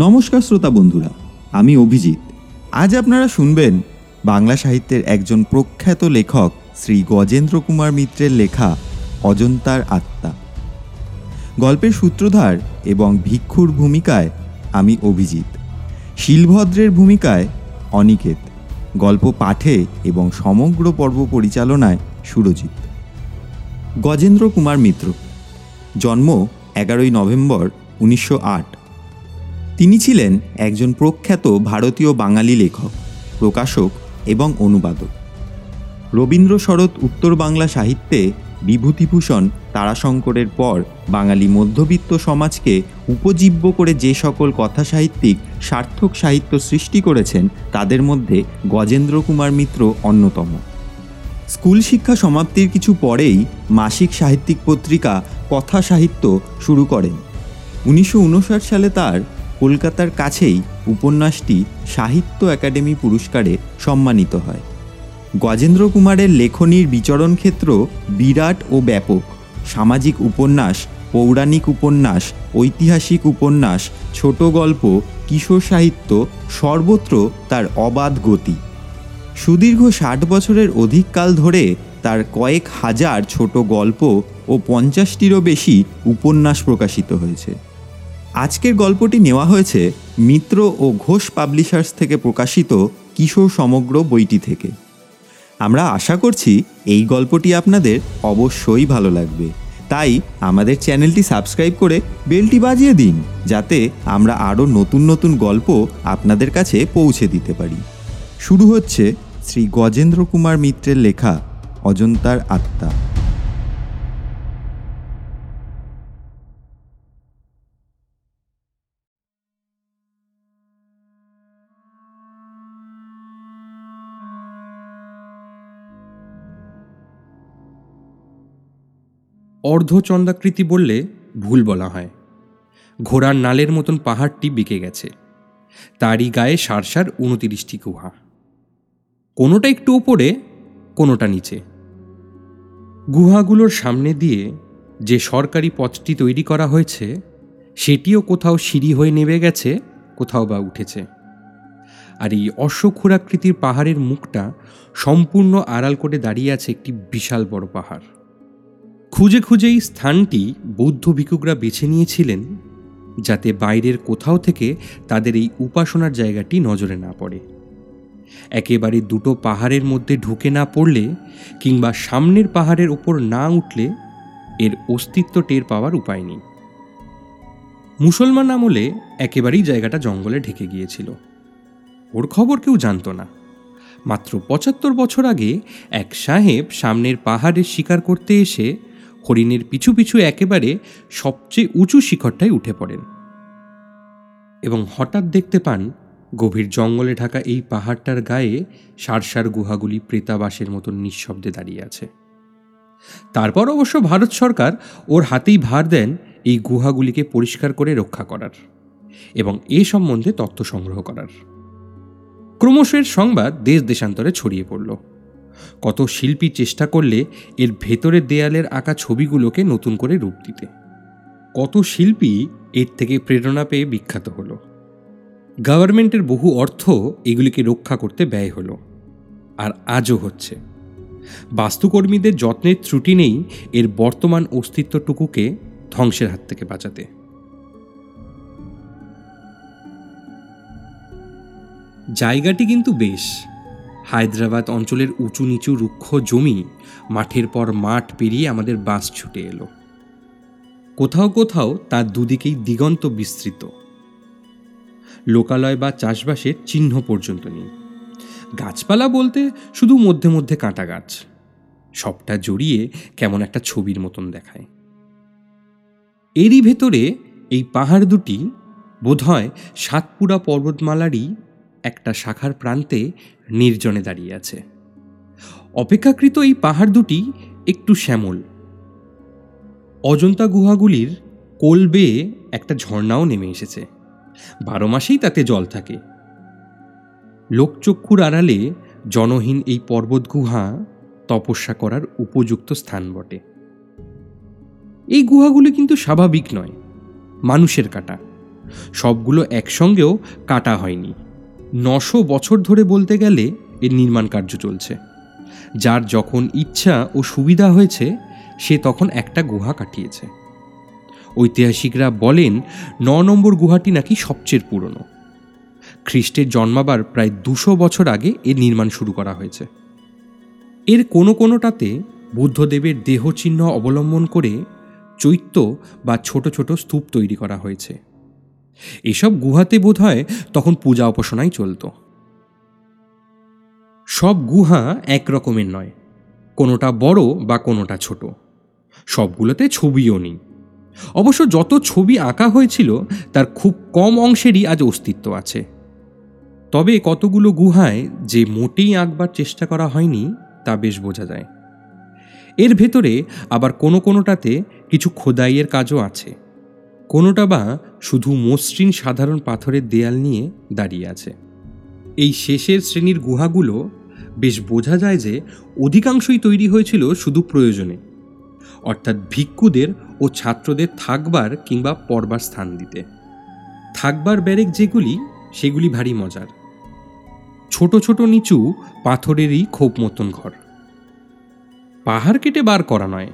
নমস্কার শ্রোতা বন্ধুরা, আমি অভিজিৎ। আজ আপনারা শুনবেন বাংলা সাহিত্যের একজন প্রখ্যাত লেখক শ্রী গজেন্দ্র কুমার মিত্রের লেখা অজন্তার আত্মা। গল্পের সূত্রধার এবং ভিক্ষুর ভূমিকায় আমি অভিজিৎ। শিলভদ্রের ভূমিকায় অনিকেত। গল্প পাঠে এবং সমগ্র পর্ব পরিচালনায় সুরজিৎ। গজেন্দ্র কুমার মিত্র। জন্ম এগারোই নভেম্বর উনিশশো আট। তিনি ছিলেন একজন প্রখ্যাত ভারতীয় বাঙালি লেখক, প্রকাশক এবং অনুবাদক। রবীন্দ্র শরৎ উত্তর বাংলা সাহিত্যে বিভূতিভূষণ তারাশঙ্করের পর বাঙালি মধ্যবিত্ত সমাজকে উপজীব্য করে যে সকল কথা সাহিত্যিক সার্থক সাহিত্য সৃষ্টি করেছেন, তাদের মধ্যে গজেন্দ্র কুমার মিত্র অন্যতম। স্কুল শিক্ষা সমাপ্তির কিছু পরেই মাসিক সাহিত্যিক পত্রিকা কথা সাহিত্য শুরু করেন। উনিশশো উনষাট সালে তার কলকাতার কাছেই উপন্যাসটি সাহিত্য একাডেমি পুরস্কারে সম্মানিত হয়। গজেন্দ্র কুমারের লেখনীর বিচরণ ক্ষেত্র বিরাট ও ব্যাপক। সামাজিক উপন্যাস, পৌরাণিক উপন্যাস, ঐতিহাসিক উপন্যাস, ছোট গল্প, কিশোর সাহিত্য সর্বত্র তার অবাধ গতি। সুদীর্ঘ ষাট বছরের অধিক কাল ধরে তার কয়েক হাজার ছোট গল্প ও পঞ্চাশটিরও বেশি উপন্যাস প্রকাশিত হয়েছে। আজকের গল্পটি নেওয়া হয়েছে মিত্র ও ঘোষ পাবলিশার্স থেকে প্রকাশিত কিশোর সমগ্র বইটি থেকে। আমরা আশা করছি এই গল্পটি আপনাদের অবশ্যই ভালো লাগবে। তাই আমাদের চ্যানেলটি সাবস্ক্রাইব করে বেলটি বাজিয়ে দিন, যাতে আমরা আরও নতুন নতুন গল্প আপনাদের কাছে পৌঁছে দিতে পারি। শুরু হচ্ছে শ্রী গজেন্দ্র কুমার মিত্রের লেখা অজন্তার আত্মা। অর্ধচন্দ্রাকৃতি বললে ভুল বলা হয়। ঘোড়ার নালের মতন পাহাড়টি বেঁকে গেছে। তারই গায়ে সারসার উনতিরিশটি গুহা। কোনোটা একটু ওপরে, কোনোটা নিচে। গুহাগুলোর সামনে দিয়ে যে সরকারি পথটি তৈরি করা হয়েছে, সেটিও কোথাও সিঁড়ি হয়ে নেমে গেছে, কোথাও বা উঠেছে। আর এই অশ্বক্ষুরাকৃতির পাহাড়ের মুখটা সম্পূর্ণ আড়াল করে দাঁড়িয়ে আছে একটি বিশাল বড় পাহাড়। খুঁজে খুঁজে এই স্থানটি বৌদ্ধ ভিক্ষুকরা বেছে নিয়েছিলেন, যাতে বাইরের কোথাও থেকে তাদের এই উপাসনার জায়গাটি নজরে না পড়ে। একেবারে দুটো পাহাড়ের মধ্যে ঢুকে না পড়লে কিংবা সামনের পাহাড়ের ওপর না উঠলে এর অস্তিত্ব টের পাওয়ার উপায় নেই। মুসলমান আমলে একেবারেই জায়গাটা জঙ্গলে ঢেকে গিয়েছিল। ওর খবর কেউ জানতো না। মাত্র পঁচাত্তর বছর আগে এক সাহেব সামনের পাহাড়ের শিকার করতে এসে হরিণের পিছু পিছু একেবারে সবচেয়ে উঁচু শিখরটায় উঠে পড়েন। এবং হঠাৎ দেখতে পান, গভীর জঙ্গলে ঢাকা এই পাহাড়টার গায়ে সারসার গুহাগুলি প্রেতাবাসের মতন নিঃশব্দে দাঁড়িয়ে আছে। তারপর অবশ্য ভারত সরকার ওর হাতেই ভার দেন এই গুহাগুলিকে পরিষ্কার করে রক্ষা করার এবং এ সম্বন্ধে তথ্য সংগ্রহ করার। ক্রমশ এর সংবাদ দেশ দেশান্তরে ছড়িয়ে পড়ল। কত শিল্পী চেষ্টা করলে এর ভেতরের দেয়ালের আঁকা ছবিগুলোকে নতুন করে রূপ দিতে। কত শিল্পী এর থেকে প্রেরণা পেয়ে বিখ্যাত হলো। গভর্নমেন্টের বহু অর্থ এগুলিকে রক্ষা করতে ব্যয় হলো, আর আজও হচ্ছে। বাস্তুকর্মীদের যত্নের ত্রুটি নেই এর বর্তমান অস্তিত্বটুকুকে ধ্বংসের হাত থেকে বাঁচাতে। জায়গাটি কিন্তু বেশ হায়দ্রাবাদ অঞ্চলের উঁচু নিচু রুক্ষ জমি মাঠের পর মাঠ পেরিয়ে আমাদের বাস ছুটে এলো। কোথাও কোথাও তার দুদিকেই দিগন্ত বিস্তৃত। লোকালয় বা চাষবাসের চিহ্ন পর্যন্ত নেই। গাছপালা বলতে শুধু মধ্যে মধ্যে কাঁটা গাছ। সবটা জড়িয়ে কেমন একটা ছবির মতন দেখায়। এরই ভেতরে এই পাহাড় দুটি বোধহয় সাতপুরা পর্বতমালারই একটা শাখার প্রান্তে নির্জনে দাঁড়িয়ে আছে। অপেক্ষাকৃত এই পাহাড় দুটি একটু শ্যামল। অজন্তা গুহাগুলির কোল বেয়ে একটা ঝর্ণাও নেমে এসেছে। বারো মাসেই তাতে জল থাকে। লোকচক্ষুর আড়ালে জনহীন এই পর্বত গুহা তপস্যা করার উপযুক্ত স্থান বটে। এই গুহাগুলি কিন্তু স্বাভাবিক নয়, মানুষের কাটা। সবগুলো একসঙ্গেও কাটা হয়নি। নশো বছর ধরে বলতে গেলে এর নির্মাণ কার্য চলছে। যার যখন ইচ্ছা ও সুবিধা হয়েছে, সে তখন একটা গুহা কাটিয়েছে। ঐতিহাসিকরা বলেন, ন নম্বর গুহাটি নাকি সবচেয়ে পুরনো। খ্রিস্টের জন্মাবার প্রায় দুশো বছর আগে এর নির্মাণ শুরু করা হয়েছে। এর কোনো কোনোটাতে বুদ্ধদেবের দেহচিহ্ন অবলম্বন করে চৈত্য বা ছোট ছোট স্তূপ তৈরি করা হয়েছে। এসব গুহাতে বোধ হয় তখন পূজা উপাসনাই চলত। সব গুহা এক রকমের নয়, কোনোটা বড় বা কোনোটা ছোট। সবগুলোতে ছবিও নেই। অবশ্য যত ছবি আঁকা হয়েছিল, তার খুব কম অংশেরই আজ অস্তিত্ব আছে। তবে কতগুলো গুহায় যে মোটেই আঁকবার চেষ্টা করা হয়নি, তা বেশ বোঝা যায়। এর ভেতরে আবার কোনো কোনোটাতে কিছু খোদাইয়ের কাজও আছে। কোনোটা বা শুধু মসৃণ সাধারণ পাথরের দেয়াল নিয়ে দাঁড়িয়ে আছে। এই শেষের শ্রেণির গুহাগুলো বেশ বোঝা যায় যে অধিকাংশই তৈরি হয়েছিল শুধু প্রয়োজনে। অর্থাৎ ভিক্ষুদের ও ছাত্রদের থাকবার কিংবা পড়বার স্থান দিতে। থাকবার ব্যারেক যেগুলি, সেগুলি ভারী মজার। ছোট ছোট নিচু পাথরেরই খোপ মতন ঘর। পাহাড় কেটে বার করা নয়,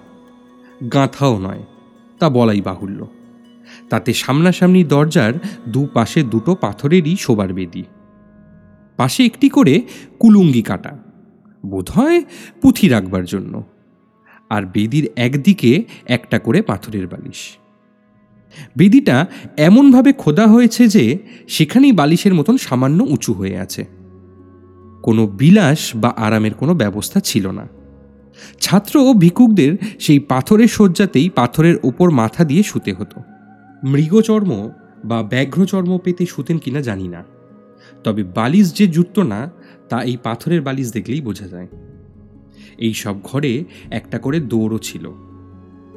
গাঁথাও নয়, তা বলাই বাহুল্য। তাতে সামনাসামনি দরজার দুপাশে দুটো পাথরেরই শোবার বেদি। পাশে একটি করে কুলুঙ্গি কাটা, বোধহয় পুঁথি রাখবার জন্য, আর বেদির একদিকে একটা করে পাথরের বালিশ। বেদিটা এমনভাবে খোদা হয়েছে যে সেখানেই বালিশের মতন সামান্য উঁচু হয়ে আছে। কোনো বিলাস বা আরামের কোনো ব্যবস্থা ছিল না। ছাত্র ও ভিক্ষুকদের সেই পাথরের শয্যাতেই পাথরের ওপর মাথা দিয়ে শুতে হতো। মৃগচর্ম বা ব্যাঘ্রচর্ম পেতে শুতেন কিনা জানি না। তবে বালিশ যে জুটত না, তা এই পাথরের বালিশ দেখলেই বোঝা যায়। এই সব ঘরে একটা করে দৌড়ও ছিল।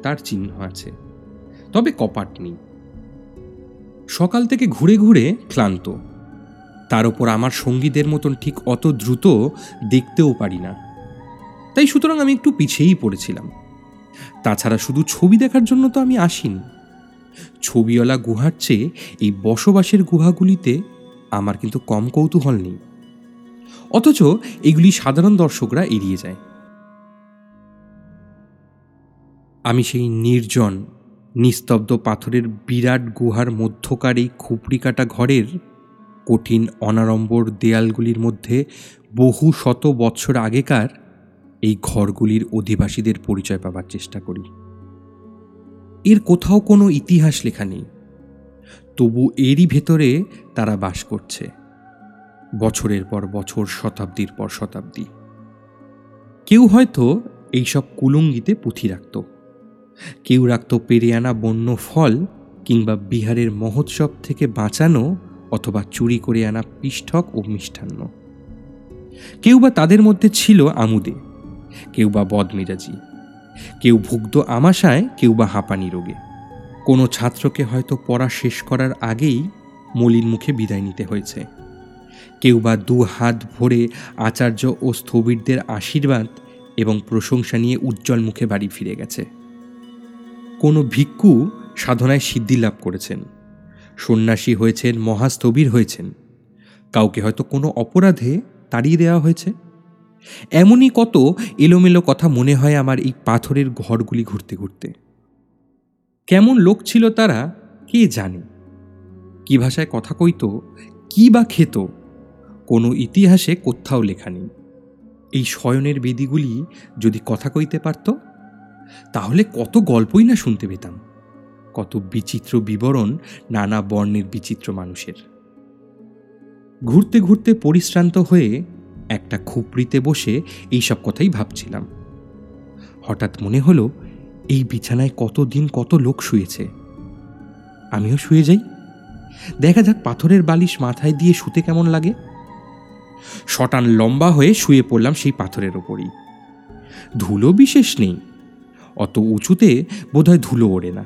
তার চিহ্ন আছে। তবে কপাট নেই। সকাল থেকে ঘুরে ঘুরে ক্লান্ত। তার ওপর আমার সঙ্গীদের মতন ঠিক অত দ্রুত দেখতেও পারি না। তাই সুতরাং আমি একটু পিছিয়েই পড়েছিলাম। তাছাড়া শুধু ছবি দেখার জন্য তো আমি আসিনি। ছবিওয়ালা গুহার চেয়ে এই বসবাসের গুহাগুলিতে আমার কিন্তু কম কৌতূহল নেই। অথচ এগুলি সাধারণ দর্শকরা এড়িয়ে যায়। আমি সেই নির্জন, নিস্তব্ধ পাথরের বিরাট গুহার মধ্যকার এই খুপড়ি কাটা ঘরের কঠিন অনাড়ম্বর দেয়ালগুলির মধ্যে বহু শত বৎসর আগেকার এই ঘরগুলির অধিবাসীদের পরিচয় পাবার চেষ্টা করি। এর কোথাও কোনো ইতিহাস লেখা নেই। তবু এরই ভেতরে তারা বাস করছে। বছরের পর বছর, শতাব্দীর পর শতাব্দী। কেউ হয়তো এইসব কুলুঙ্গিতে পুঁথি রাখত। কেউ রাখত পেরে আনা বন্য ফল কিংবা বিহারের মহোৎসব থেকে বাঁচানো অথবা চুরি করে আনা পিষ্ঠক ও মিষ্টান্ন। কেউ বা তাদের মধ্যে ছিল আমুদে, কেউ বা বদমেজাজি। কেউ ভুগ্ধ আমাশায়, কেউ বা হাঁপানি রোগে। কোনো ছাত্রকে হয়তো পড়া শেষ করার আগেই মলিন মুখে বিদায় নিতে হয়েছে। কেউ বা দু হাত ভরে আচার্য ও স্থবিরদের আশীর্বাদ এবং প্রশংসা নিয়ে উজ্জ্বল মুখে বাড়ি ফিরে গেছে। কোনো ভিক্ষু সাধনায় সিদ্ধি লাভ করেছেন। সন্ন্যাসী হয়েছেন, মহাস্থবির হয়েছেন। কাউকে হয়তো কোনো অপরাধে তাড়িয়ে দেওয়া হয়েছে। এমনই কত এলোমেলো কথা মনে হয় আমার এই পাথরের ঘরগুলি ঘুরতে ঘুরতে। কেমন লোক ছিল তারা, কে জানে? কি ভাষায় কথা কইতো, কি বা খেত, কোনো ইতিহাসে কোথাও লেখা নেই। এই শয়নের বেদিগুলি যদি কথা কইতে পারত, তাহলে কত গল্পই না শুনতে পেতাম। কত বিচিত্র বিবরণ নানা বর্ণের বিচিত্র মানুষের। ঘুরতে ঘুরতে পরিশ্রান্ত হয়ে একটা খুপড়িতে বসে এইসব কথাই ভাবছিলাম। হঠাৎ মনে হলো, এই বিছানায় কত দিন কত লোক শুয়েছে। আমিও শুয়ে যাই। দেখা যাক পাথরের বালিশ মাথায় দিয়ে শুতে কেমন লাগে। শটান লম্বা হয়ে শুয়ে পড়লাম সেই পাথরের ওপরই। ধুলো বিশেষ নেই। অত উঁচুতে বোধহয় ধুলো ওড়ে না।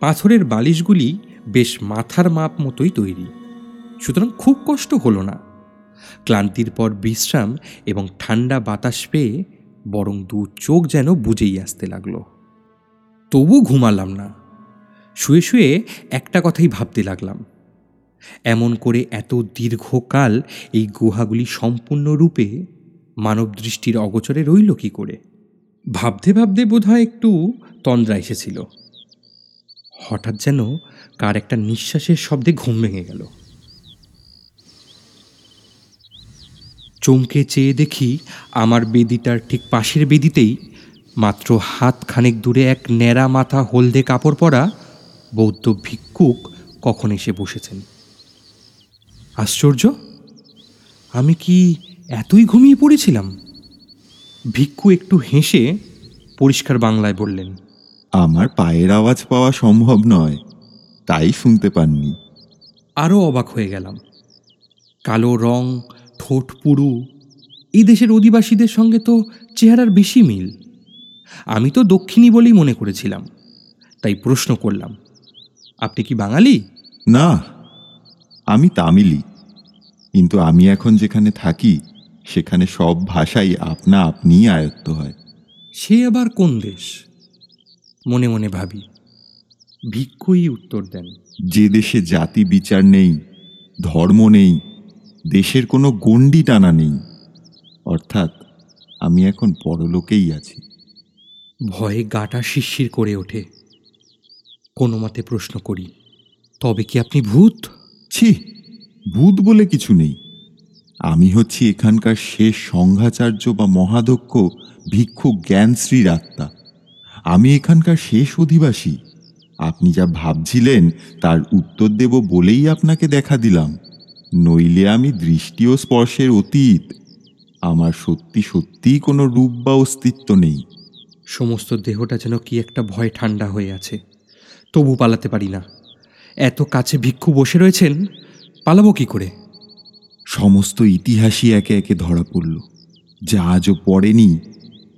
পাথরের বালিশগুলি বেশ মাথার মাপ মতোই তৈরি। সুতরাং খুব কষ্ট হলো না। ক্লান্তির পর বিশ্রাম এবং ঠান্ডা বাতাস পেয়ে বরং দু চোখ যেন বুঝেই আসতে লাগল। তবু ঘুমালাম না। শুয়ে শুয়ে একটা কথাই ভাবতে লাগলাম। এমন করে এত দীর্ঘকাল এই গুহাগুলি সম্পূর্ণরূপে মানব দৃষ্টির অগোচরে রইল কী করে? ভাবতে ভাবতে বোধহয় একটু তন্দ্রা এসেছিল। হঠাৎ যেন কার একটা নিঃশ্বাসের শব্দে ঘুম ভেঙে গেল। চমকে চেয়ে দেখি আমার বেদিটার ঠিক পাশের বেদিতেই মাত্র হাত খানেক দূরে এক ন্যাড়া মাথা হলদে কাপড় পরা বৌদ্ধ ভিক্ষুক কখন এসে বসেছেন। আশ্চর্য আমি কি এতই ঘুমিয়ে পড়েছিলাম? ভিক্ষু একটু হেসে পরিষ্কার বাংলায় বললেন আমার পায়ের আওয়াজ পাওয়া সম্ভব নয় তাই শুনতে পাননি। আরও অবাক হয়ে গেলাম। কালো রং ঠোঁট পুরু। এই দেশের অধিবাসীদের সঙ্গে তো চেহারার বেশি মিল। আমি তো দক্ষিণী বলেই মনে করেছিলাম। তাই প্রশ্ন করলাম আপনি কি বাঙালি? না আমি তামিলি। কিন্তু আমি এখন যেখানে থাকি সেখানে সব ভাষাই আপনা আপনিই আয়ত্ত হয়। সে আবার কোন দেশ? মনে মনে ভাবি। ভিক্ষুই উত্তর দেন। যে দেশে জাতি বিচার নেই ধর্ম নেই দেশের কোনো গণ্ডি টানা নেই। অর্থাৎ আমি এখন পরলোকেই আছি। ভয়ে গাটা শিরশির করে ওঠে। কোনো মতে প্রশ্ন করি তবে কি আপনি ভূত? ছি ভূত বলে কিছু নেই। আমি হচ্ছি এখানকার শেষ সংঘাচার্য বা মহাদক্ষ ভিক্ষু জ্ঞানশ্রীর আত্মা। আমি এখানকার শেষ অধিবাসী। আপনি যা ভাবছিলেন তার উত্তর দেব বলেই আপনাকে দেখা দিলাম। নইলে আমি দৃষ্টি ও স্পর্শের অতীত। আমার সত্যি সত্যিই কোনো রূপ বা অস্তিত্ব নেই। সমস্ত দেহটা যেন কি একটা ভয় ঠান্ডা হয়ে আছে। তবু পালাতে পারি না। এত কাছে ভিক্ষু বসে রয়েছেন পালাবো কি করে? সমস্ত ইতিহাসই একে একে ধরা পড়ল। যা আজও পড়েনি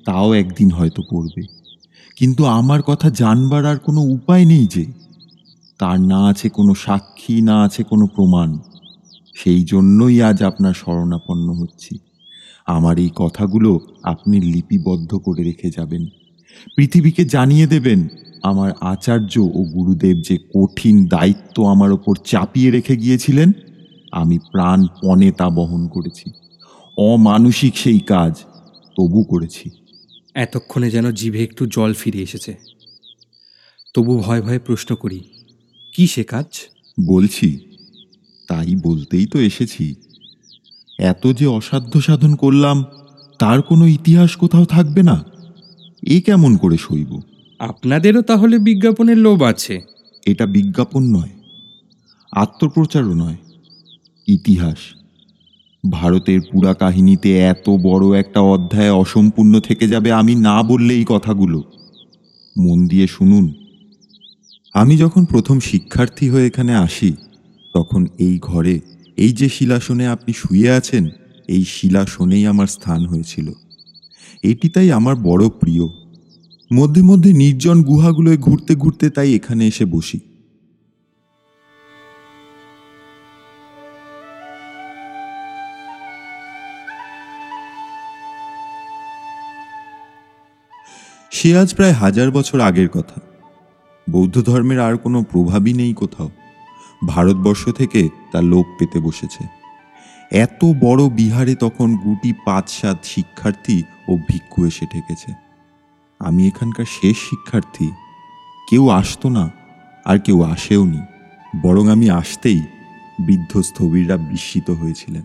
তাও একদিন হয়তো পড়বে। কিন্তু আমার কথা জানবার আর কোনো উপায় নেই যে। তার না আছে কোনো সাক্ষী না আছে কোনো প্রমাণ। সেই জন্যই আজ আপনার শরণাপন্ন হচ্ছি। আমার এই কথাগুলো আপনি লিপিবদ্ধ করে রেখে যাবেন। পৃথিবীকে জানিয়ে দেবেন আমার আচার্য ও গুরুদেব যে কঠিন দায়িত্ব আমার ওপর চাপিয়ে রেখে গিয়েছিলেন আমি প্রাণপণে তা বহন করেছি। অমানসিক সেই কাজ তবু করেছি। এতক্ষণে যেন জিভে একটু জল ফিরে এসেছে। তবু ভয় ভয়ে প্রশ্ন করি কি সে কাজ? বলছি তাই বলতেই তো এসেছি। এত যে অসাধ্য সাধন করলাম তার কোনো ইতিহাস কোথাও থাকবে না? এ কেমন করে সইব? আপনাদেরও তাহলে বিজ্ঞাপনের লোভ আছে। এটা বিজ্ঞাপন নয় আত্মপ্রচারও নয় ইতিহাস। ভারতের পুরা কাহিনীতে এত বড় একটা অধ্যায় অসম্পূর্ণ থেকে যাবে আমি না বললে এই কথাগুলো। মন দিয়ে শুনুন আমি যখন প্রথম শিক্ষার্থী হয়ে এখানে আসি তখন এই ঘরে, এই যে শিলাসনে আপনি শুয়ে আছেন, এই শিলাসনেই আমার স্থান হয়েছিল। এটি তাই আমার বড় প্রিয়। মধ্যে মধ্যে নির্জন গুহাগুলোয় ঘুরতে ঘুরতে তাই এখানে এসে বসি। সে আজ প্রায় হাজার বছর আগের কথা। বৌদ্ধ ধর্মের আর কোনো প্রভাবই নেই কোথাও। ভারতবর্ষ থেকে তা লোপ পেতে বসেছে। এত বড় বিহারে তখন গুটি পাঁচ সাত শিক্ষার্থী ও ভিক্ষু এসে ঠেকেছে। আমি এখানকার শেষ শিক্ষার্থী। কেউ আসতো না, আর কেউ আসেও নি। বরং আমি আসতেই বৃদ্ধ স্থবিররা বিস্মিত হয়েছিলেন।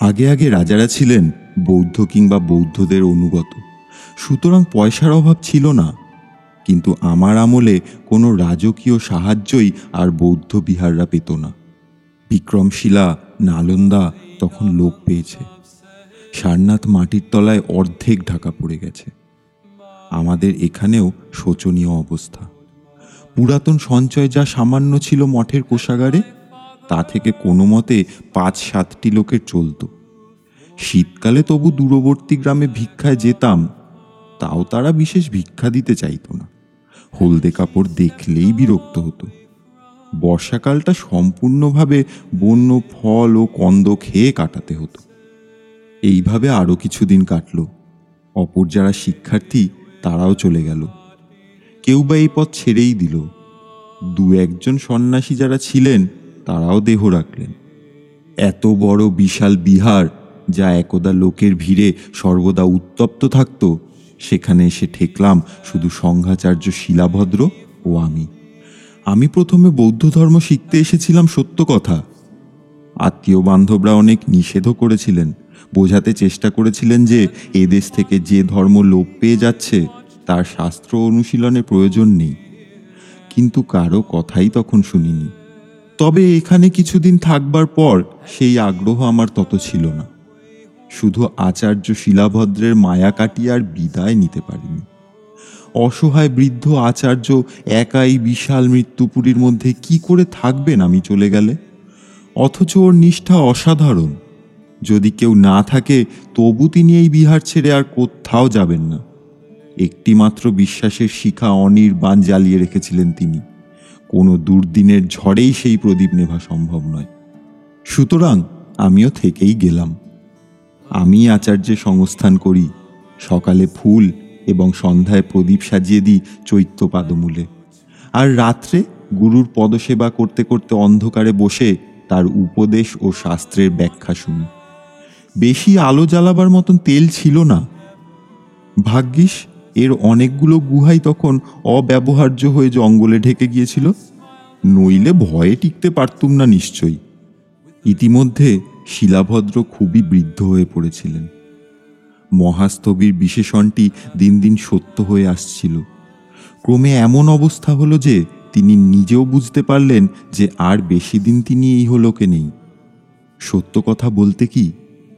আগে আগে রাজারা ছিলেন বৌদ্ধ কিংবা বৌদ্ধদের অনুগত। সুতরাং পয়সার অভাব ছিল না। কিন্তু আমার আমলে কোনো রাজকীয় সাহায্যই আর বৌদ্ধ বিহাররা পেত না। বিক্রমশিলা, নালন্দা তখন লোক পেয়েছে। সারনাথ মাটির তলায় অর্ধেক ঢাকা পড়ে গেছে। আমাদের এখানেও শোচনীয় অবস্থা। পুরাতন সঞ্চয় যা সামান্য ছিল মঠের কোষাগারে, তা থেকে কোনো মতে পাঁচ সাতটি লোকের চলতো। শীতকালে তবু দূরবর্তী গ্রামে ভিক্ষায় যেতাম, তাও তারা বিশেষ ভিক্ষা দিতে চাইতো না। হলদে কাপড় দেখলেই বিরক্ত হতো। বর্ষাকালটা সম্পূর্ণভাবে বন্য ফল ও কন্দ খেয়ে কাটাতে হতো। এইভাবে আরও কিছুদিন কাটলো। অপর যারা শিক্ষার্থী, তারাও চলে গেল। কেউ বা এই পথ ছেড়েই দিল। দু একজন সন্ন্যাসী যারা ছিলেন, তারাও দেহ রাখলেন। এত বড় বিশাল বিহার, যা একদা লোকের ভিড়ে সর্বদা উত্তপ্ত থাকত। সেখানে এসে ঠেকলাম, শুধু সংঘাচার্য শিলাভদ্র ও আমি। আমি প্রথমে বৌদ্ধ ধর্ম শিখতে এসেছিলাম সত্য কথা। আত্মীয় বান্ধবরা অনেক নিষেধও করেছিলেন। বোঝাতে চেষ্টা করেছিলেন যে এদেশ থেকে যে ধর্ম লোপ পেয়ে যাচ্ছে, তার শাস্ত্র অনুশীলনে প্রয়োজন নেই। কিন্তু কারও কথাই তখন শুনিনি। তবে এখানে কিছুদিন থাকবার পর সেই আগ্রহ আমার তত ছিল না। শুধু আচার্য শিলাভদ্রের মায়া কাটিয়ে আর বিদায় নিতে পারিনি। অসহায় বৃদ্ধ আচার্য একাই বিশাল মৃত্যুপুরীর মধ্যে কি করে থাকবেন আমি চলে গেলে? অথচ ওর নিষ্ঠা অসাধারণ। যদি কেউ না থাকে, তবু তিনি এই বিহার ছেড়ে আর কোথাও যাবেন না। একটিমাত্র বিশ্বাসের শিখা অনির্বাণ জ্বালিয়ে রেখেছিলেন তিনি। কোনো দুর্দিনের ঝড়েই সেই প্রদীপ নেভা সম্ভব নয়। সুতরাং আমিও থেকেই গেলাম। আমি আচার্যের সংস্থান করি, সকালে ফুল এবং সন্ধ্যায় প্রদীপ সাজিয়ে দিই চৈত্য পাদমূলে। আর রাত্রে গুরুর পদসেবা করতে করতে অন্ধকারে বসে তার উপদেশ ও শাস্ত্রের ব্যাখ্যা শুনি। বেশি আলো জ্বালাবার মতন তেল ছিল না। ভাগ্যিস, এর অনেকগুলো গুহাই তখন অব্যবহার্য হয়ে জঙ্গলে ঢেকে গিয়েছিল। নইলে ভয়ে টিকতে পারতুম না নিশ্চয়ই। ইতিমধ্যে শিলাভদ্র খুবই বৃদ্ধ হয়ে পড়েছিলেন। মহাস্তবীর বিশেষণটি দিন দিন সত্য হয়ে আসছিল। ক্রমে এমন অবস্থা হলো যে, তিনি নিজেও বুঝতে পারলেন যে আর বেশি দিন তিনি এই হলোকে নেই। সত্য কথা বলতে কি,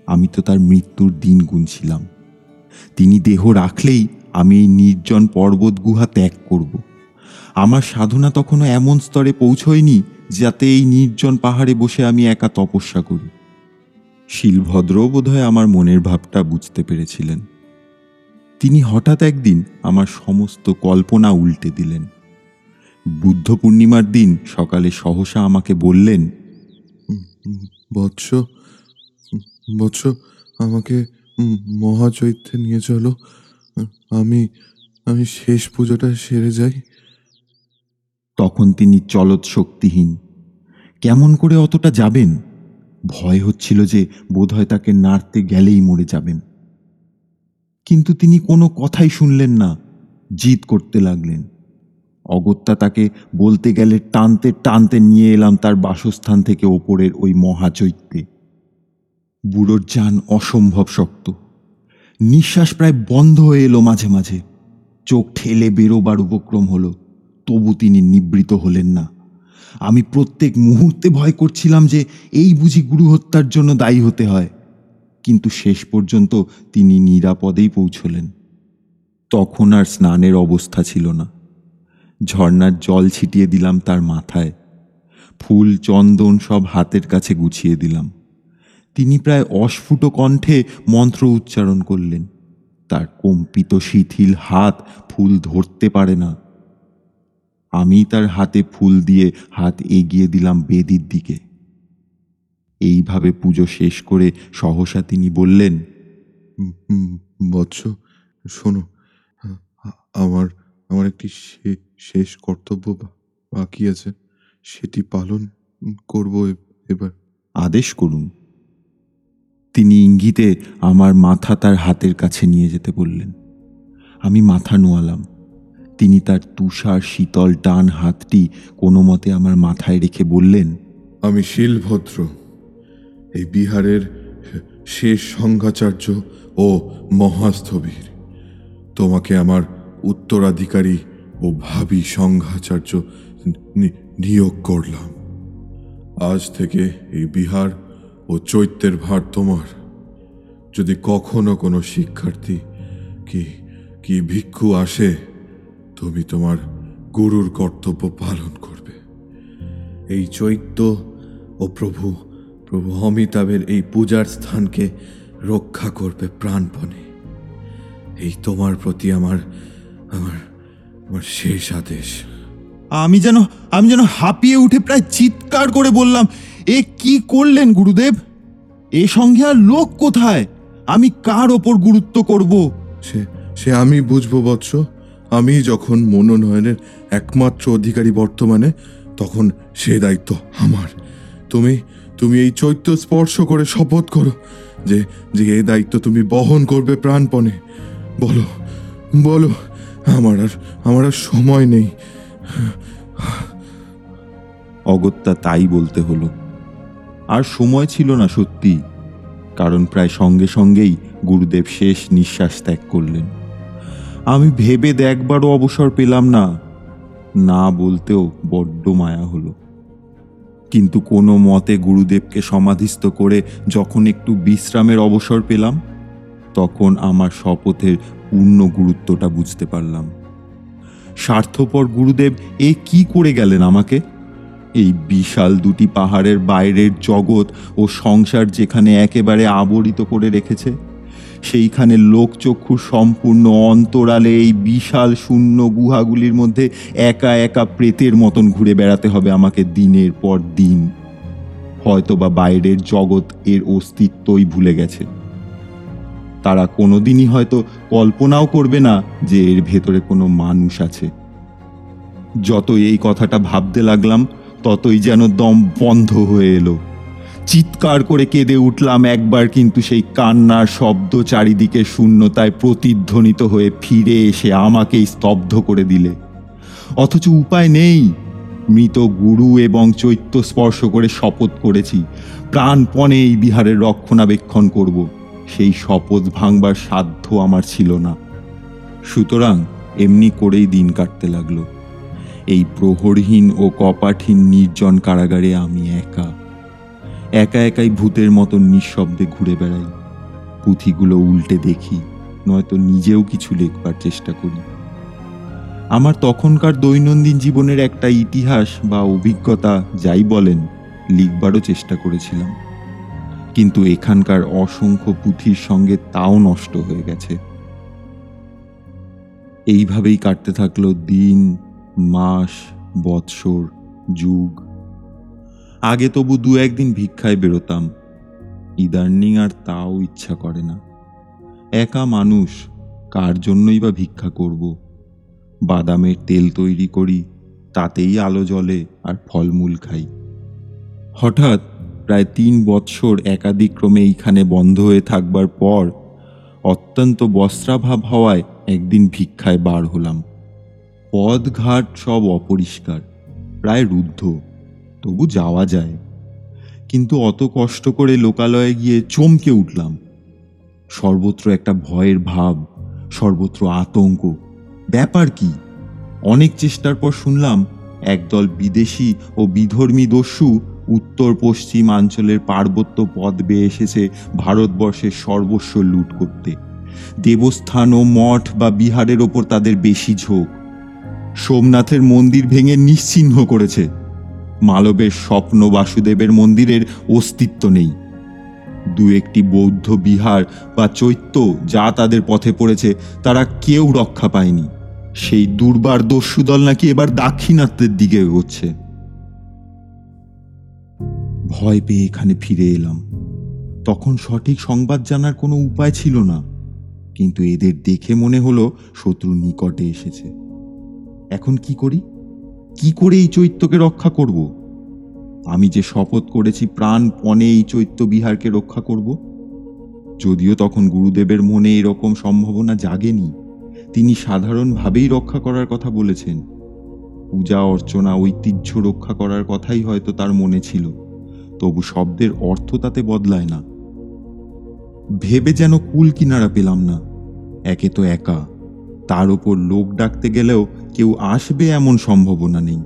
আমি তো তার মৃত্যুর দিন গুনছিলাম। তিনি দেহ রাখলেই আমি এই নির্জন পর্বত গুহা ত্যাগ করব। আমার সাধনা তখনও এমন স্তরে পৌঁছয়নি যাতে এই নির্জন পাহাড়ে বসে আমি একা তপস্যা করি। শিলভদ্রও বোধহয় আমার মনের ভাবটা বুঝতে পেরেছিলেন। তিনি হঠাৎ একদিন আমার সমস্ত কল্পনা উল্টে দিলেন। বুদ্ধ পূর্ণিমার দিন সকালে সহসা আমাকে বললেন বৎস বৎস আমাকে মহাচৈত্যে নিয়ে চলো। আমি আমি শেষ পুজোটা সেরে যাই। তখন তিনি চলত শক্তিহীন। কেমন করে অতটা যাবেন? ভয় হচ্ছিল যে বোধহয় তাকে নাড়তে গেলেই মরে যাবেন। কিন্তু তিনি কোনো কথাই শুনলেন না, জিদ করতে লাগলেন। অগত্যা তাকে বলতে গেলে টানতে টানতে নিয়ে এলাম তার বাসস্থান থেকে ওপরের ওই মহাচৈত্যে। বুড়োর যান অসম্ভব শক্ত। নিঃশ্বাস প্রায় বন্ধ হয়ে এলো মাঝে মাঝে। চোখ ঠেলে বেরোবার উপক্রম হলো, তবু তিনি নিবৃত হলেন না। আমি প্রত্যেক মুহূর্তে ভয় করছিলাম যে এই বুঝি গুরু হত্যার জন্য দায়ী হতে হয়। কিন্তু শেষ পর্যন্ত তিনি নিরাপদেই পৌঁছলেন। তখন আর স্নানের অবস্থা ছিল না। ঝর্ণার জল ছিটিয়ে দিলাম তার মাথায়। ফুল, চন্দন সব হাতের কাছে গুছিয়ে দিলাম। তিনি প্রায় অস্ফুট কণ্ঠে মন্ত্র উচ্চারণ করলেন। তার কম্পিত শিথিল হাত ফুল ধরতে পারে না। আমি তার হাতে ফুল দিয়ে হাত এগিয়ে দিলাম বেদির দিকে। এইভাবে পুজো শেষ করে সহসা তিনি বললেন বৎস শোনো আমার আমার একটি শেষ কর্তব্য বাকি আছে সেটি পালন করব এবার। আদেশ করুন। তিনি ইঙ্গিতে আমার মাথা তার হাতের কাছে নিয়ে যেতে বললেন। আমি মাথা নোয়ালাম। তিনি তার তুষার শীতল ডান হাতটি কোনো মতে আমার মাথায় রেখে বললেন, আমি শিলভদ্র, এই বিহারের শেষ সংঘাচার্য ও মহাস্থবির। তোমাকে আমার উত্তরাধিকারী ও ভাবি সংঘাচার্য নিয়োগ করলাম। আজ থেকে এই বিহার ও চৈত্যের ভার তোমার। যদি কখনো কোনো শিক্ষার্থী কি কি ভিক্ষু আসে তুমি তোমার গুরুর কর্তব্য পালন করবে। এই চৈত্য ও প্রভু প্রভু অমিতাভের এই পূজার স্থানকে রক্ষা করবে প্রাণপণে। এই তোমার প্রতি আমার আমার আমার শেষ আদেশ। আমি যেন আমি যেন হাঁপিয়ে উঠে প্রায় চিৎকার করে বললাম এ কি করলেন গুরুদেব? এ সঙ্গে আর লোক কোথায়? আমি কার ওপর গুরুত্ব করব? সে সে আমি বুঝব বৎস। আমি যখন মনোনয়নের একমাত্র অধিকারী বর্তমানে, তখন সে দায়িত্ব আমার। তুমি তুমি এই চৈত্য স্পর্শ করে শপথ করো যে যে এই দায়িত্ব তুমি বহন করবে প্রাণপণে। বলো বলো, আমার আর আমার আর সময় নেই। অগত্যা তাই বলতে হলো। আর সময় ছিল না সত্যি কারণ প্রায় সঙ্গে সঙ্গেই গুরুদেব শেষ নিঃশ্বাস ত্যাগ করলেন। আমি ভেবে দেখবারও অবসর পেলাম না। না বলতেও বড্ড মায়া হলো। কিন্তু কোনো মতে গুরুদেবকে সমাধিস্থ করে যখন একটু বিশ্রামের অবসর পেলাম, তখন আমার শপথের পূর্ণ গুরুত্বটা বুঝতে পারলাম। স্বার্থপর গুরুদেব এ কি করে গেলেন আমাকে? এই বিশাল দুটি পাহাড়ের বাইরের জগৎ ও সংসার যেখানে একেবারে আবরিত করে রেখেছে সেইখানে লোকচক্ষু সম্পূর্ণ অন্তরালে এই বিশাল শূন্য গুহাগুলির মধ্যে একা একা প্রেতের মতন ঘুরে বেড়াতে হবে আমাকে দিনের পর দিন। হয়তোবা বাইরের জগৎ এর অস্তিত্বই ভুলে গেছে। তারা কোনোদিনই হয়তো কল্পনাও করবে না যে এর ভেতরে কোনো মানুষ আছে। যত এই কথাটা ভাবতে লাগলাম, ততই যেন দম বন্ধ হয়ে এলো। চিৎকার করে কেঁদে উঠলাম একবার, কিন্তু সেই কান্নার শব্দ চারিদিকে শূন্যতায় প্রতিধ্বনিত হয়ে ফিরে এসে আমাকেই স্তব্ধ করে দিলে। অথচ উপায় নেই। মৃত গুরু এবং চৈত্য স্পর্শ করে শপথ করেছি, প্রাণপণে এই বিহারের রক্ষণাবেক্ষণ করব। সেই শপথ ভাঙবার সাধ্য আমার ছিল না। সুতরাং এমনি করেই দিন কাটতে লাগল। এই প্রহরহীন ও কপাঠহীন নির্জন কারাগারে আমি একা। একা একাই ভূতের মতো নিঃশব্দে ঘুরে বেড়াই। পুঁথিগুলো উল্টে দেখি, নয়তো নিজেও কিছু লেখবার চেষ্টা করি। আমার তখনকার দৈনন্দিন জীবনের একটা ইতিহাস বা অভিজ্ঞতা, যাই বলেন, লিখবারও চেষ্টা করেছিলাম। কিন্তু এখানকার অসংখ্য পুঁথির সঙ্গে তাও নষ্ট হয়ে গেছে। এইভাবেই কাটতে থাকল দিন, মাস, বৎসর, যুগ। আগে তবু দু একদিন ভিক্ষায় বেরোতাম। ইদার্নিং আর তাও ইচ্ছা করে না। একা মানুষ, কার জন্যই বা ভিক্ষা করব? বাদামের তেল তৈরি করি, তাতেই আলো জ্বলে আর ফলমূল খাই। হঠাৎ প্রায় তিন বৎসর একাদিক্রমে এইখানে বন্ধ হয়ে থাকবার পর অত্যন্ত বস্ত্রাভাব হওয়ায় একদিন ভিক্ষায় বার হলাম। পদঘাট সব অপরিষ্কার, প্রায় রুদ্ধ। তবু যাওয়া যায়। কিন্তু অত কষ্ট করে লোকালয়ে গিয়ে চমকে উঠলাম। সর্বত্র একটা ভয়ের ভাব, সর্বত্র আতঙ্ক। ব্যাপার কি? অনেক চেষ্টার পর শুনলাম, একদল বিদেশি ও বিধর্মী দস্যু উত্তর পশ্চিমাঞ্চলের পার্বত্য পদ বেয়ে এসেছে ভারতবর্ষের সর্বস্ব লুট করতে। দেবস্থান ও মঠ বা বিহারের ওপর তাদের বেশি ঝোঁক। সোমনাথের মন্দির ভেঙে নিশ্চিহ্ন করেছে। মালবের স্বপ্ন বাসুদেবের মন্দিরের অস্তিত্ব নেই। দু একটি বৌদ্ধ বিহার বা চৈত্য যা তাদের পথে পড়েছে, তারা কেউ রক্ষা পায়নি। সেই দুর্বার দস্যুদল নাকি এবার দাক্ষিণাত্যের দিকে এগোচ্ছে। ভয় পেয়ে এখানে ফিরে এলাম। তখন সঠিক সংবাদ জানার কোনো উপায় ছিল না, কিন্তু এদের দেখে মনে হলো শত্রু নিকটে এসেছে। এখন কি করি? কি করে এই চৈত্যকে রক্ষা করব? আমি যে শপথ করেছি প্রাণপণে এই চৈত্য বিহারকে রক্ষা করব। যদিও তখন গুরুদেবের মনে এরকম সম্ভাবনা জাগেনি, তিনি সাধারণভাবেই রক্ষা করার কথা বলেছেন। পূজা, অর্চনা, ঐতিহ্য রক্ষা করার কথাই হয়তো তার মনে ছিল, তবু শব্দের অর্থ তাতে বদলায় না। ভেবে যেন কুল কিনারা পেলাম না, একে তো একা। তার ওপর লোক ডাকতে গেলেও কেউ আসবে এমন সম্ভাবনা নেই।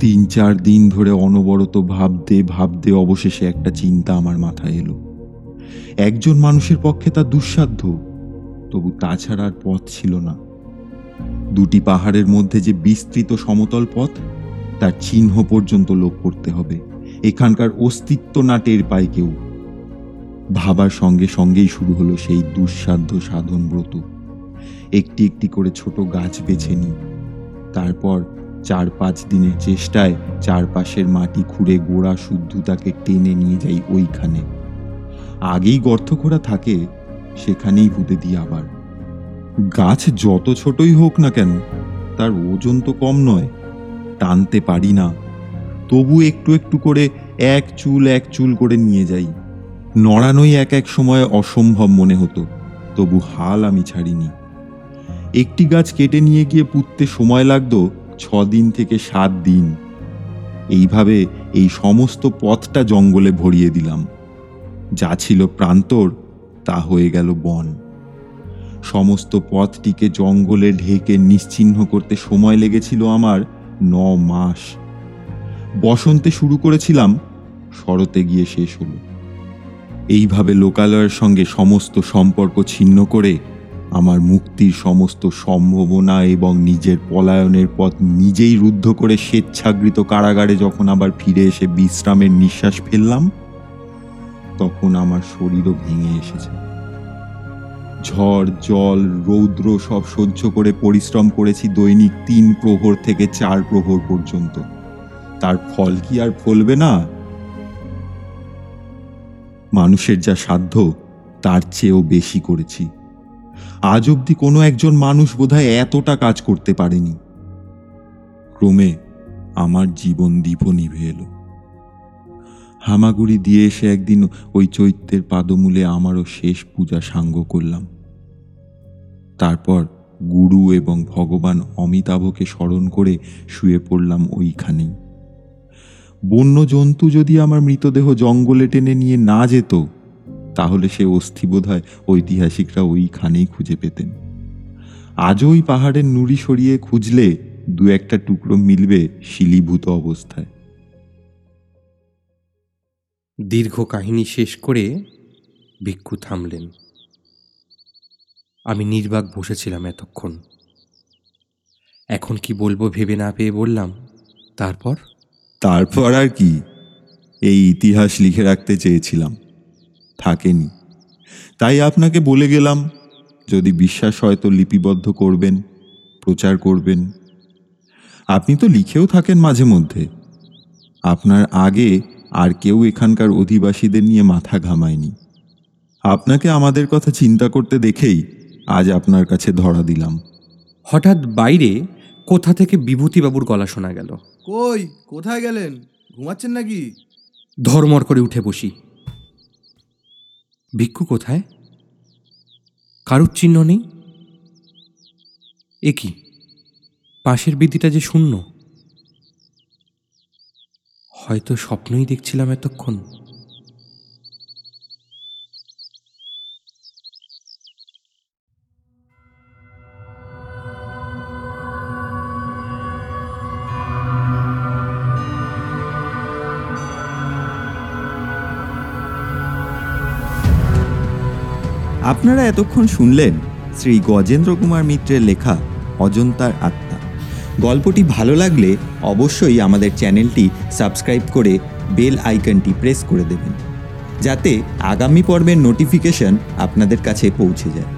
তিন চার দিন ধরে অনবরত ভাবতে ভাবতে অবশেষে একটা চিন্তা আমার মাথায় এলো। একজন মানুষের পক্ষে তা দুঃসাধ্য, তবু তাছাড়া আর পথ ছিল না। দুটি পাহাড়ের মধ্যে যে বিস্তৃত সমতল পথ, তার চিহ্ন পর্যন্ত লোক করতে হবে। এখানকার অস্তিত্ব না টের পায় কেউ। ভাবার সঙ্গে সঙ্গেই শুরু হলো সেই দুঃসাধ্য সাধন ব্রত একটি একটি করে ছোট গাছ বেছে নিই। তারপর চার পাঁচ দিনের চেষ্টায় চারপাশের মাটি খুঁড়ে গোড়া শুদ্ধতাকে টেনে নিয়ে যাই ওইখানে। আগেই গর্ত খোঁড়া থাকে, সেখানেই পুঁতে দিই আবার। গাছ যত ছোটই হোক না কেন, তার ওজন তো কম নয়, টানতে পারি না। তবু একটু একটু করে এক চুল এক চুল করে নিয়ে যাই। নড়ানোই এক এক সময় অসম্ভব মনে হতো, তবু হাল আমি ছাড়িনি। একটি গাছ কেটে নিয়ে গিয়ে পুঁততে সময় লাগতো ছ দিন থেকে সাত দিন। এইভাবে এই সমস্ত পথটা জঙ্গলে ভরিয়ে দিলাম। যা ছিল প্রান্তর, তা হয়ে গেল বন। সমস্ত পথটিকে জঙ্গলে ঢেকে নিশ্চিহ্ন করতে সময় লেগেছিল আমার ন মাস। বসন্তে শুরু করেছিলাম, শরতে গিয়ে শেষ হলো। এইভাবে লোকালয়ের সঙ্গে সমস্ত সম্পর্ক ছিন্ন করে আমার মুক্তির সমস্ত সম্ভাবনা এবং নিজের পলায়নের পথ নিজেই রুদ্ধ করে স্বেচ্ছাগৃত কারাগারে যখন আবার ফিরে এসে বিশ্রামের নিঃশ্বাস ফেললাম, তখন আমার শরীরও ভেঙে এসেছে। ঝড়, জল, রৌদ্র সব সহ্য করে পরিশ্রম করেছি দৈনিক তিন প্রহর থেকে চার প্রহর পর্যন্ত। তার ফল কি আর ফলবে না? মানুষের যা সাধ্য, তার চেয়েও বেশি করেছি। আজ অবধি কোনো একজন মানুষ বোধহয় এতটা কাজ করতে পারেনি। ক্রমে আমার জীবন দীপ নিভে এলো। হামাগুড়ি দিয়ে এসে একদিন ওই চৈত্যের পাদমূলে আমারও শেষ পূজা সাঙ্গ করলাম। তারপর গুরু এবং ভগবান অমিতাভকে স্মরণ করে শুয়ে পড়লাম ওইখানেই। বন্য জন্তু যদি আমার মৃতদেহ জঙ্গলে টেনে নিয়ে না যেত তাহলে সে অস্থি বোধহয় ঐতিহাসিকরা ওইখানেই খুঁজে পেতেন। আজও ওই পাহাড়ের নুড়ি সরিয়ে খুঁজলে দু একটা টুকরো মিলবে শিলীভূত অবস্থায়। দীর্ঘ কাহিনী শেষ করে ভিক্ষু থামলেন। আমি নির্বাক বসেছিলাম এতক্ষণ। এখন কি বলব ভেবে না পেয়ে বললাম তারপর? তারপর আর কি? এই ইতিহাস লিখে রাখতে চেয়েছিলাম। থাকেনি। তাই আপনাকে বলে গেলাম যদি বিশ্বাস হয় তো লিপিবদ্ধ করবেন প্রচার করবেন। আপনি তো লিখেও থাকেন মাঝে মধ্যে। আপনার আগে আর কেউ এখানকার অধিবাসীদের নিয়ে মাথা ঘামায়নি। আপনাকে আমাদের কথা চিন্তা করতে দেখেই আজ আপনার কাছে ধরা দিলাম। হঠাৎ বাইরে কোথা থেকে বিভূতিবাবুর গলা শোনা গেল। কই কোথায় গেলেন? ঘুমাচ্ছেন নাকি? ধর্মর করে উঠে বসি। ভিক্ষু কোথায়? কারুর চিহ্ন নেই? এ কি? পাশের বিদিটা যে শূন্য? হয়তো স্বপ্নই দেখছিলাম এতক্ষণ। আপনারা এতক্ষণ শুনলেন শ্রী গজেন্দ্র কুমার মিত্রের লেখা অজন্তার আত্মা। গল্পটি ভালো লাগলে অবশ্যই আমাদের চ্যানেলটি সাবস্ক্রাইব করে বেল আইকনটি প্রেস করে দেবেন, যাতে আগামী পর্বের নোটিফিকেশন আপনাদের কাছে পৌঁছে যায়।